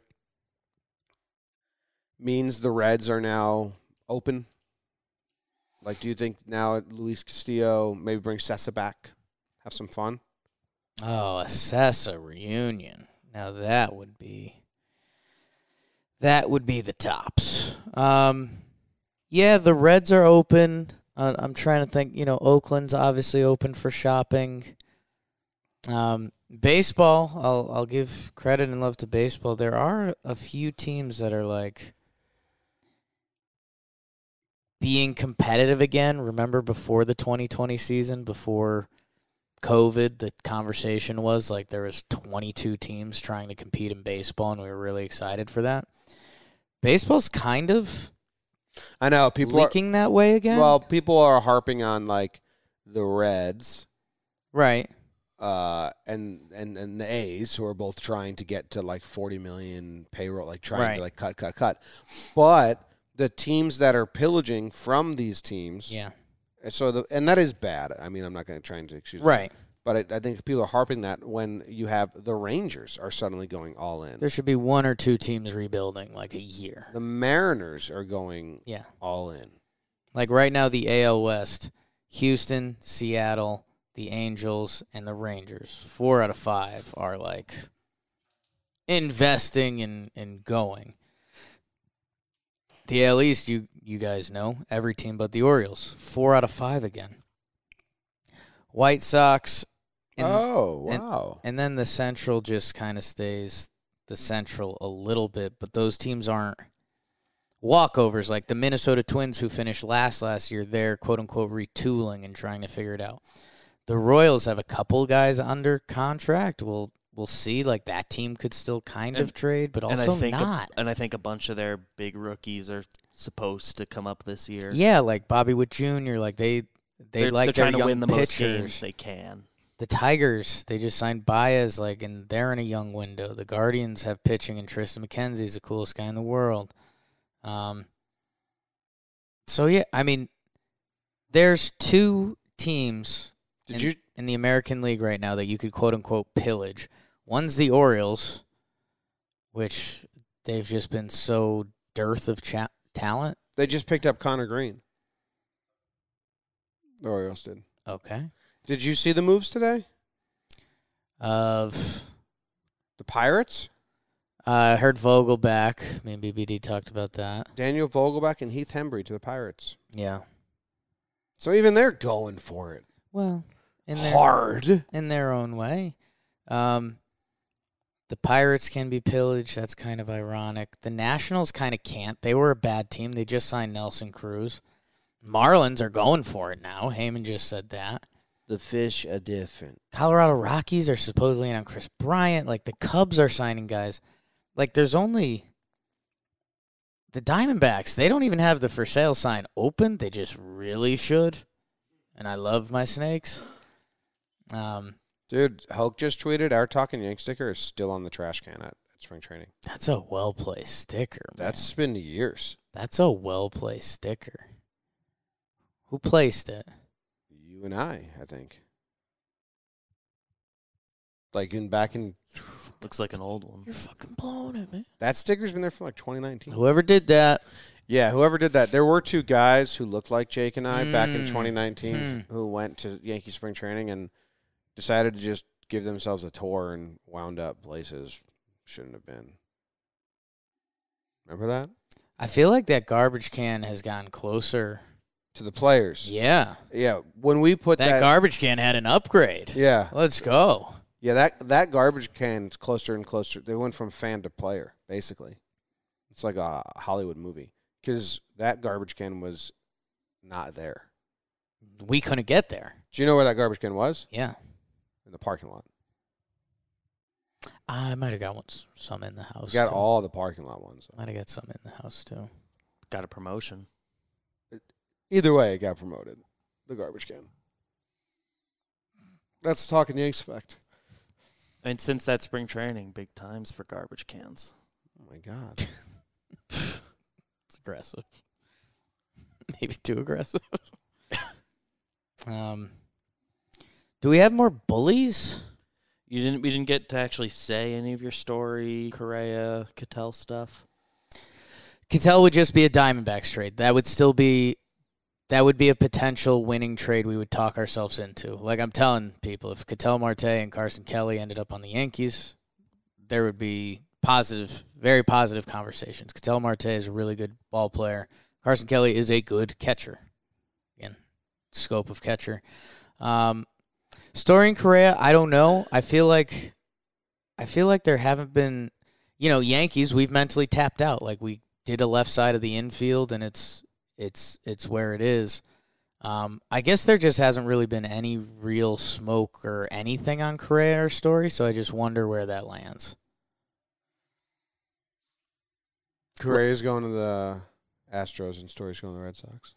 means the Reds are now open? Like, do you think now Luis Castillo maybe bring Cessa back? Have some fun? Oh, a Cessa reunion. Now that would be that would be the tops. Um, yeah, the Reds are open. Uh, I'm trying to think. You know, Oakland's obviously open for shopping. Um, baseball, I'll I'll give credit and love to baseball. There are a few teams that are like being competitive again. Remember before the 2020 season, before COVID, the conversation was like there was 22 teams trying to compete in baseball, and we were really excited for that. Baseball's kind of I know people are, leaking that way again. well, people are harping on like the Reds right. uh, and and and the A's who are both trying to get to like 40 million payroll, like trying Right. to like cut, cut, cut. But the teams that are pillaging from these teams, Yeah. So the and that is bad. I mean, I'm not going to try and excuse, Right. But I, I think people are harping that when you have the Rangers are suddenly going all in. There should be one or two teams rebuilding like a year. The Mariners are going Yeah. all in. Like right now, the AL West, Houston, Seattle, the Angels, and the Rangers. Four out of five are like investing and, and going. The AL East, you you guys know every team but the Orioles. Four out of five again. White Sox, and, oh and- wow! and then the Central just kind of stays the Central a little bit, but those teams aren't walkovers like the Minnesota Twins who finished last last year. They're quote unquote retooling and trying to figure it out. The Royals have a couple guys under contract. We'll we'll see. Like that team could still kind of trade, but and also I think a- not. and I think a bunch of their big rookies are supposed to come up this year. yeah, like Bobby Witt Jr. Like they they they're, like they're trying to win the most games they can. the Tigers, they just signed Baez, like, and they're in a young window. The Guardians have pitching, and Triston McKenzie's the coolest guy in the world. Um, so yeah, I mean, there's two teams Did in, you in the American League right now that you could quote unquote pillage. One's the Orioles, which they've just been so dearth of cha- talent. They just picked up Connor Green. The Orioles did. Okay. Did you see the moves today? Of The Pirates, uh, I heard Vogelbach. Me and BBD talked about that. Daniel Vogelbach and Heath Hembree to the Pirates. Yeah. So even they're going for it. Well, in their hard. in their own way. Um, the Pirates can be pillaged. That's kind of ironic. The Nationals kind of can't. They were a bad team. They just signed Nelson Cruz. Marlins are going for it now. Heyman just said that. The fish are different. Colorado Rockies are supposedly in on Kris Bryant. Like the Cubs are signing guys. Like there's only the Diamondbacks. They don't even have the for sale sign open. They just really should. And I love my snakes. Um, Dude, Hulk just tweeted our Talking Yank sticker is still on the trash can at, at spring training. that's a well placed sticker. man. That's been years. that's a well placed sticker. Who placed it? You and I, I think. Like in back in Looks like an old one. You're fucking blowing it, man. that sticker's been there from like 2019. Whoever did that, Yeah, whoever did that. There were two guys who looked like Jake and I back in Mm. 2019 Hmm. who went to Yankee spring training and decided to just give themselves a tour and wound up places shouldn't have been. Remember that? I feel like that garbage can has gotten closer. To the players. Yeah. Yeah, when we put That, that, garbage can had an upgrade. Yeah. Let's go. Yeah, that that garbage can's closer and closer. They went from fan to player, basically. It's like a Hollywood movie because that garbage can was not there. We couldn't get there. Do you know where that garbage can was? Yeah. In the parking lot. I might have got one, some in the house. We got too. all the parking lot ones. Might have got some in the house too. Got a promotion. Either way, it got promoted. The garbage can. That's talking Yanks effect. I mean, since that spring training, big times for garbage cans. Oh my god. It's aggressive. Maybe too aggressive. um, do we have more bullies? You didn't. We didn't get to actually say any of your story, Correa, Ketel stuff. Ketel would just be a Diamondbacks trade. That would still be that would be a potential winning trade we would talk ourselves into. Like I'm telling people, if Ketel Marte and Carson Kelly ended up on the Yankees, there would be positive, very positive conversations. Ketel Marte is a really good ball player. Carson Kelly is a good catcher. Again, scope of catcher. Um, Story in Correa, I don't know. I feel like I feel like there haven't been you know, Yankees, we've mentally tapped out. Like we did a left side of the infield and it's it's it's where it is. Um, I guess there just hasn't really been any real smoke or anything on Correa or Story, so I just wonder where that lands. Correa's going to the Astros and Story's going to the Red Sox.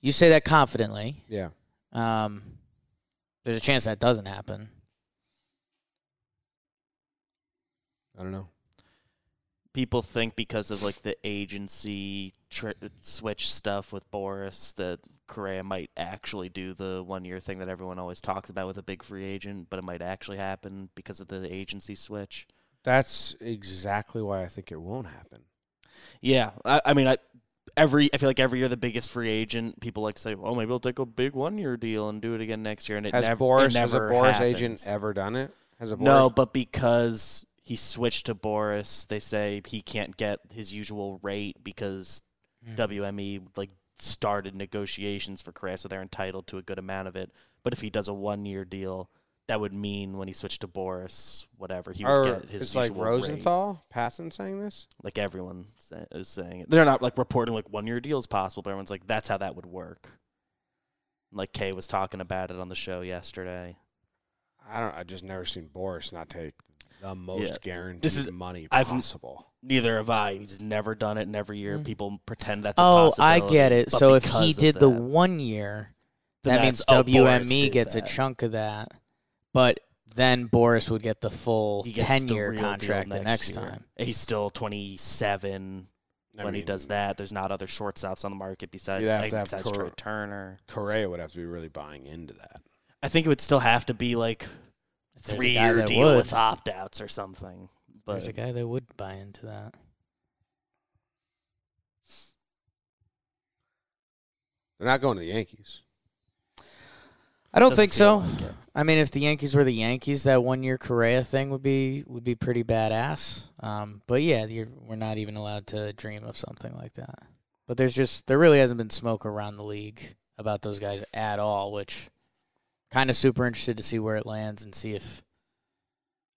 You say that confidently. Yeah. Um, there's a chance that doesn't happen. I don't know. People think because of like the agency tri- switch stuff with Boras that Correa might actually do the one year thing that everyone always talks about with a big free agent, but it might actually happen because of the agency switch. That's exactly why I think it won't happen. Yeah, I, I mean, I every I feel like every year the biggest free agent people like to say, "Oh, maybe I'll take a big one year deal and do it again next year." And it Has never, Boras it has a Boras happens. agent ever done it? Has a Boras? No, but because he switched to Boras, they say he can't get his usual rate because hmm. WME like started negotiations for Correa, so they're entitled to a good amount of it. But if he does a one-year deal, that would mean when he switched to Boras, whatever he would Or get his it's like usual rate. Rosenthal, Passan saying this. Like everyone sa- is saying it. They're not like reporting like one-year deals possible, but everyone's like that's how that would work. Like Kay was talking about it on the show yesterday. I don't. I just never seen Boras not take the most Yeah. guaranteed This is- money I've- possible. Neither have I. He's never done it, and every year Mm. people pretend that's a Oh, I get it. So if he of did the one year, that means oh, WME did gets a chunk of that, but then Boras would get the full He gets the ten year contract the next year. time. He's still 27 I when he does that. There's not other shortstops on the market besides, You'd have like, to have besides Cor- Trea Turner. Correa would have to be really buying into that. I think it would still have to be like If there's a three guy year deal would, with opt outs or something. But there's a guy that would buy into that. They're not going to the Yankees. I don't think so. like. I mean, if the Yankees were the Yankees, that one year Correa thing would be would be pretty badass. Um, but yeah, you're, we're not even allowed to dream of something like that. But there's just there really hasn't been smoke around the league about those guys at all, which kind of super interested to see where it lands and see if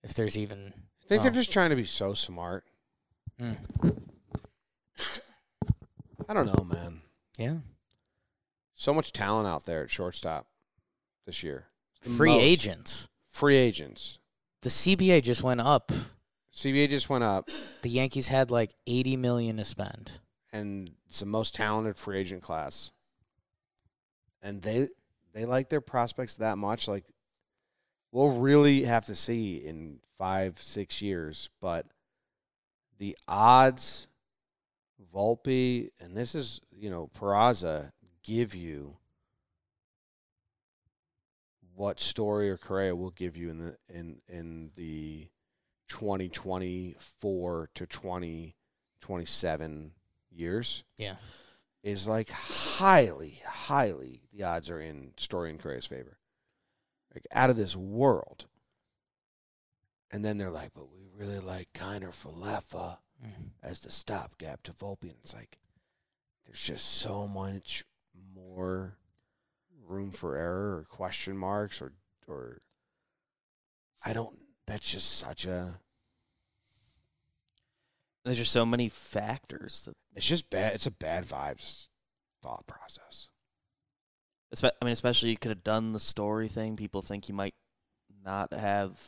if there's even. I think they're Oh. just trying to be so smart. Mm, I don't know, man. yeah, So much talent out there at shortstop this year. Free most. agents. Free agents. The CBA just went up. CBA just went up, The Yankees had like 80 million to spend. and it's the most talented free agent class. And they they like their prospects that much. Like, we'll really have to see in five, six years. But the odds, Volpe, and this is you know Peraza give you what Story or Correa will give you in the in in the 2024 to 2027 years Yeah. is like highly, highly the odds are in Story and Correa's favor. Like out of this world. And then they're like, but we really like Kiner Falefa Mm. as the stopgap to Volpe. And it's like, there's just so much more room for error or question marks or, or I don't, that's just such a, There's just so many factors that it's just bad. It's a bad vibes thought process. I mean, especially you could have done the story thing. People think you might not have,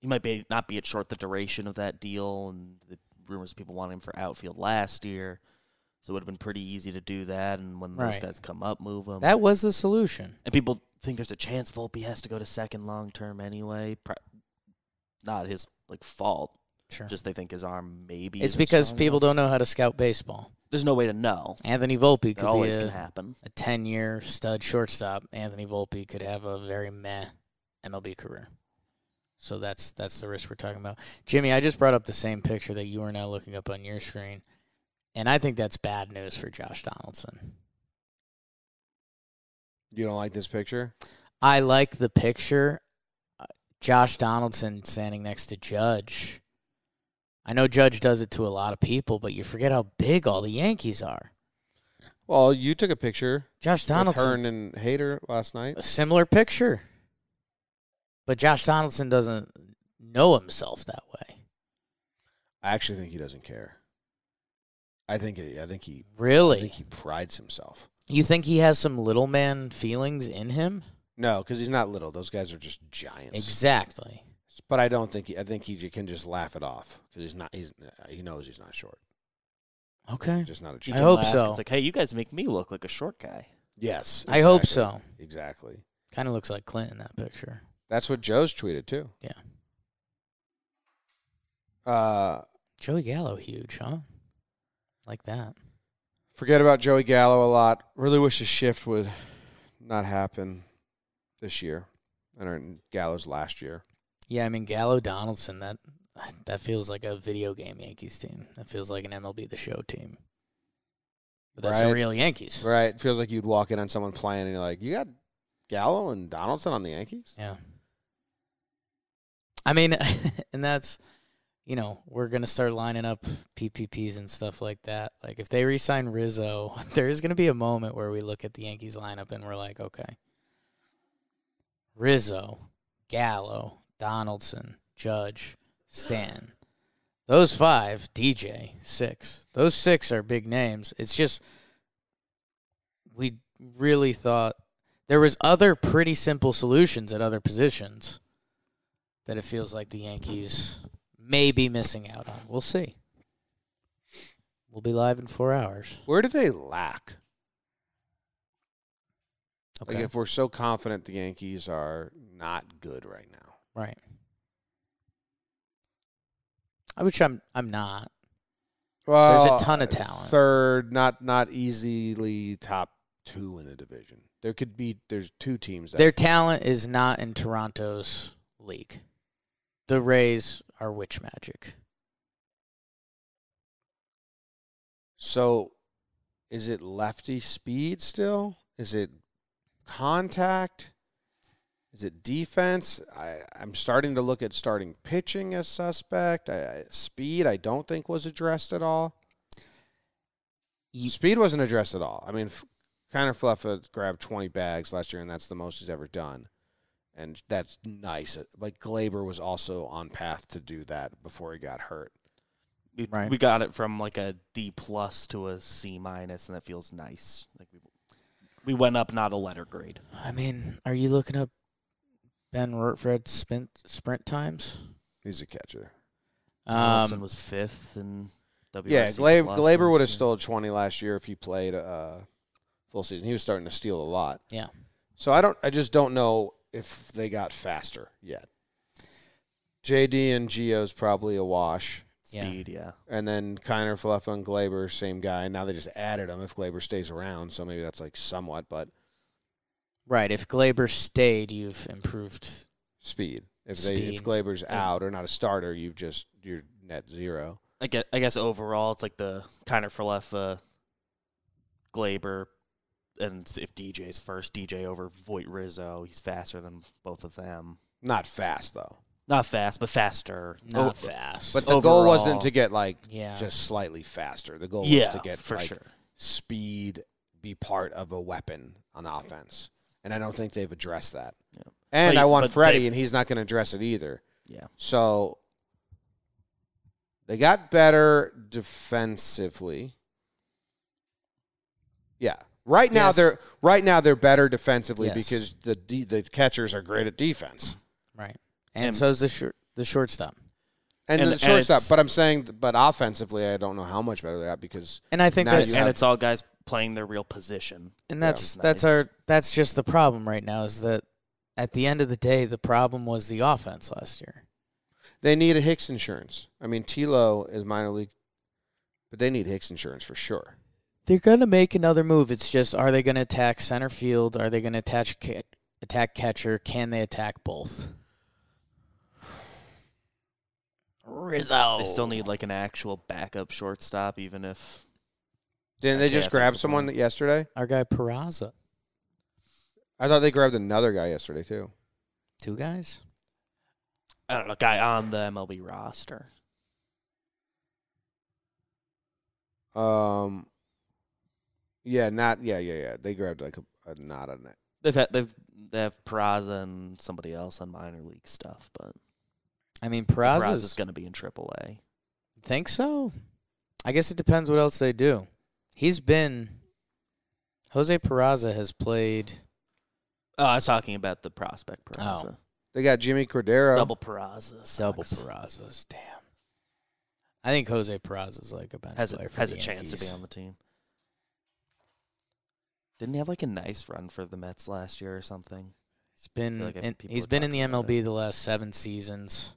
you might be not be at short the duration of that deal, and the rumors of people wanting him for outfield last year. So it would have been pretty easy to do that, and when those Right. guys come up, move them. That was the solution. and people think there's a chance Volpe has to go to second long term anyway. Pro- not his like fault. Sure. Just they think his arm maybe. it's isn't because strong people enough. don't know how to scout baseball. There's no way to know. Anthony Volpe could be always can a, happen. a 10 year stud shortstop. Anthony Volpe could have a very meh MLB career. So that's that's the risk we're talking about. Jimmy, I just brought up the same picture that you are now looking up on your screen. And I think that's bad news for Josh Donaldson. You don't like this picture? I like the picture. Uh, Josh Donaldson standing next to Judge. I know Judge does it to a lot of people, but you forget how big all the Yankees are. Well, you took a picture Josh Donaldson, Hearn and Hader last night. a similar picture. But Josh Donaldson doesn't know himself that way. I actually think he doesn't care. I think I think he really I think he prides himself. You think he has some little man feelings in him? No, because he's not little. Those guys are just giants. Exactly. But I don't think he, I think he can just laugh it off because he's not. He's he knows he's not short. Okay. He's just not a giant. I hope laugh, so. It's like, hey, you guys make me look like a short guy. Yes, I hope so. Exactly. Kind of looks like Clint in that picture. That's what Joe's tweeted too. Yeah. Uh, Joey Gallo, huge, huh? Like that. forget about Joey Gallo a lot. Really wish a shift would not happen this year. And Gallo's last year. Yeah, I mean Gallo Donaldson. That that feels like a video game Yankees team. That feels like an MLB The Show team. But that's the real Yankees. Right. It feels like you'd walk in on someone playing and you're like, you got Gallo and Donaldson on the Yankees? Yeah. I mean, and that's, you know, we're gonna start lining up PPPs and stuff like that. Like if they re-sign Rizzo, there is gonna be a moment where we look at the Yankees lineup and we're like, okay, Rizzo, Gallo, Donaldson, Judge, Stan. Those five, DJ, six. Those six are big names. It's just we really thought there was other pretty simple solutions at other positions that it feels like the Yankees may be missing out on. We'll see. We'll be live in four hours. Where do they lack? Okay. Like if we're so confident the Yankees are not good right now. right. I which I'm I'm not. Well, there's a ton of talent. Third, not not easily top two in the division. There could be there's two teams that Their talent is not in Toronto's league. The Rays are witch magic. So, is it lefty speed still? Is it contact? Is it defense? I, I'm starting to look at starting pitching as suspect. I, speed, I don't think was addressed at all. You- Speed wasn't addressed at all. I mean, f- Connor Fluff uh, grabbed 20 bags last year, and that's the most he's ever done. And that's nice. Like Gleyber was also on path to do that before he got hurt. We, Right. we got it from like a D plus to a C minus, and that feels nice. Like we, we went up, not a letter grade. I mean, are you looking up Ben Rortvedt's sprint sprint times? He's a catcher. Donaldson Um, was fifth and WRC Yeah, Gleyber, plus Gleyber would have year. stole 20 last year if he played uh, full season. He was starting to steal a lot. Yeah. So I don't. I just don't know if they got faster yet. JD and Geo's probably a wash. yeah. speed. Yeah, And then Kiner, Falefa, and Gleyber, same guy. Now they just added him if Gleyber stays around, so maybe that's like somewhat, but Right. If Gleyber stayed, you've improved. speed. If they if Gleyber's Yeah. out or not a starter, you've just you're net zero. I guess, I guess overall it's like the kind of uh, Gleyber, and if DJ's first, DJ over Voit Rizzo, he's faster than both of them. Not fast though. Not fast, but faster. Not Oh, fast. But the goal wasn't to get like yeah. just slightly faster. The goal yeah, was to get for like sure. speed be part of a weapon on offense. And I don't think they've addressed that. Yeah. And But- I want but Freddie, they- and he's not going to address it either. Yeah, So they got better defensively. Yeah. Right now Yes. they're right now they're better defensively Yes. because the de- the catchers are great at defense. right. And, And- so's the short the shortstop. And, And- the shortstop, it's- but I'm saying but offensively I don't know how much better they are because And I think Now that's and have- it's all guys playing their real position. and that's it's that's nice. our that's just the problem right now is that at the end of the day the problem was the offense last year. they need a Hicks insurance. I mean Tilo is minor league but they need Hicks insurance for sure. They're gonna make another move. It's just are they gonna attack center field? Are they gonna attach ca- attack catcher? Can they attack both? Rizzo. They still need like an actual backup shortstop, even if Didn't they just I grab someone so. yesterday? our guy Peraza. I thought they grabbed another guy yesterday too. Two guys. I don't know, guy on the MLB roster. Um, yeah, not yeah, yeah, yeah. They grabbed like a, a not on it. They've had, they've they have Peraza and somebody else on minor league stuff, but I mean Peraza's Peraza's going to be in AAA. Think so? I guess it depends what else they do. He's been Jose Peraza has played Oh, I was talking about the prospect oh. Peraza. They got Jimmy Cordero. Double Peraza. double sucks. Perazas. Damn. I think Jose Peraza's like a bench Has player a, for has the a chance to be on the team. Didn't he have like a nice run for the Mets last year or something? He's been like I- in, people he's been in the talking about MLB the last seven seasons.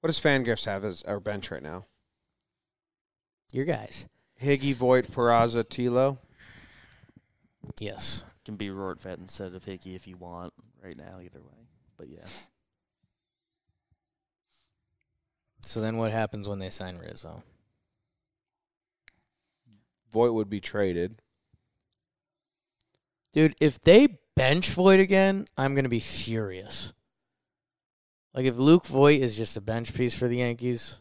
What does Fangraphs have as our bench right now? Your guys. Higgy, Voit, Peraza, Tilo. Yes. Can be Rortvedt instead of Hickey if you want right now, either way. But yeah. So then what happens when they sign Rizzo? Voit would be traded. Dude, if they bench Voit again, I'm going to be furious. Like if Luke Voit is just a bench piece for the Yankees,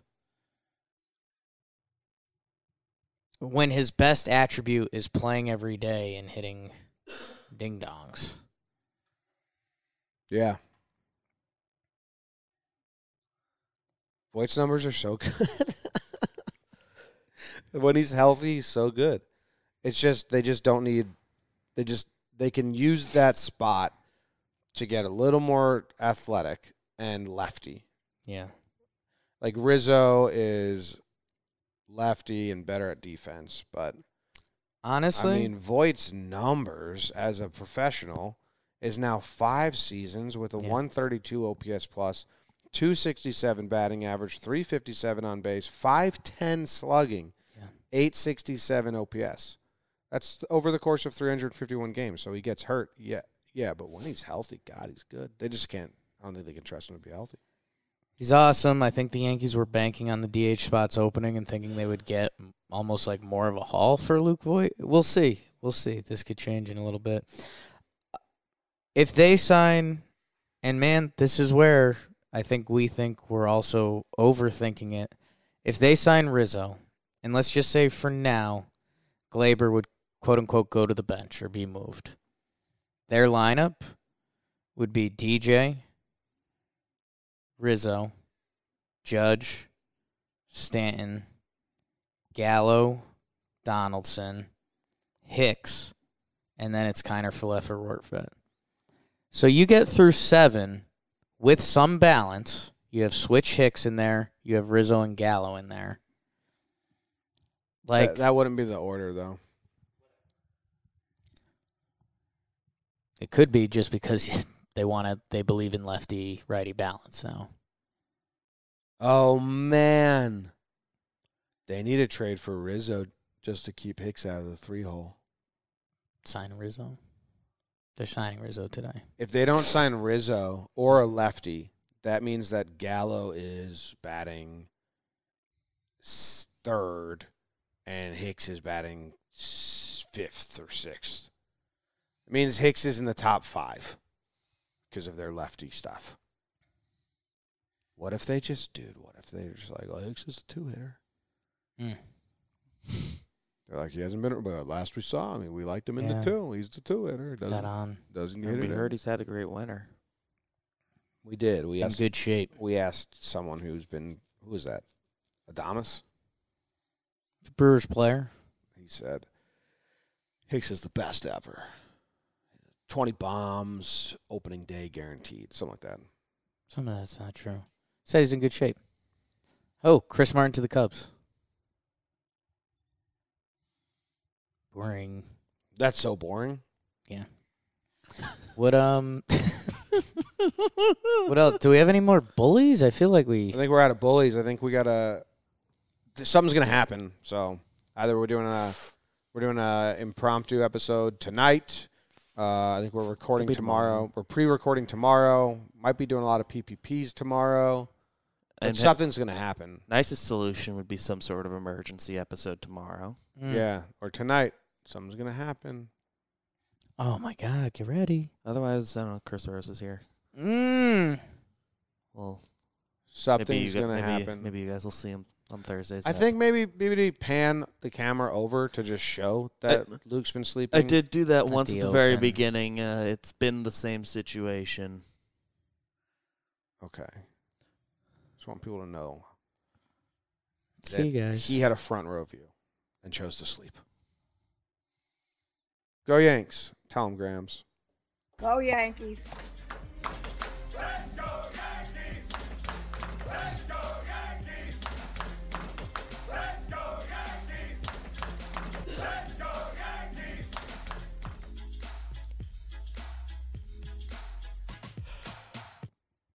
when his best attribute is playing every day and hitting ding dongs. Yeah. Voit's numbers are so good. When he's healthy, he's so good. It's just they just don't need they just they can use that spot to get a little more athletic and lefty. Yeah. Like Rizzo is lefty and better at defense, but Honestly, I mean Voit's numbers as a professional is now five seasons with a Yeah. 132 OPS plus, 267 batting average, 357 on base, 510 slugging. 867 OPS. That's over the course of 351 games. So he gets hurt, yeah, yeah, but when he's healthy, God, he's good. They just can't. I don't think they can trust him to be healthy. He's awesome. I think the Yankees were banking on the DH spots opening and thinking they would get almost like more of a haul for Luke Voit. We'll see. We'll see. This could change in a little bit. If they sign, and man, this is where I think we think we're also overthinking it. If they sign Rizzo, and let's just say for now, Gleyber would quote unquote go to the bench or be moved. Their lineup would be DJ, Rizzo, Judge, Stanton, Gallo, Donaldson, Hicks, and then it's Kiner Falefa Rortvedt. So you get through seven with some balance. You have Switch Hicks in there. You have Rizzo and Gallo in there. Like that, that wouldn't be the order though. it could be just because they want to. They believe in lefty righty balance now. Oh man, they need a trade for Rizzo just to keep Hicks out of the three hole. Sign Rizzo. They're signing Rizzo today. If they don't sign Rizzo or a lefty, that means that Gallo is batting third, and Hicks is batting fifth or sixth. It means Hicks is in the top five because of their lefty stuff. What if they just, dude? What if they're just like, well, Hicks is a two hitter? Mm. They're like, he hasn't been. But last we saw him, we liked him in Yeah. the two. He's the two hitter. Doesn't on doesn't Yeah, hit we it. in. heard he's had a great winter. We did. We in asked. good shape. We asked someone who's been. Who was that? Adames. Brewers player. He said, Hicks is the best ever. Twenty bombs, opening day guaranteed, something like that. Some of that's not true. Said he's in good shape. Oh, Chris Martin to the Cubs. Boring. That's so boring. Yeah. what um? what else? Do we have any more bullies? I feel like we I think we're out of bullies. I think we gotta. Th- Something's gonna happen. So either we're doing a we're doing a impromptu episode tonight. Uh, I think we're recording tomorrow. tomorrow. We're pre-recording tomorrow. Might be doing a lot of PPPs tomorrow. But And ha- something's gonna happen. nicest solution would be some sort of emergency episode tomorrow. Mm. Yeah, or tonight. Something's gonna happen. Oh my God! Get ready. Otherwise, I don't know. Chris Rose is here. Mm. Well, maybe you, Something's gonna maybe, happen. maybe you guys will see him on Thursdays. I then. think maybe maybe pan the camera over to just show that Luke's been sleeping. I did do that At once the at the very open. beginning. Uh, it's been the same situation. Okay. Just want people to know See you guys. he had a front row view and chose to sleep. Go Yanks! Tell him Grams. Go Yankees.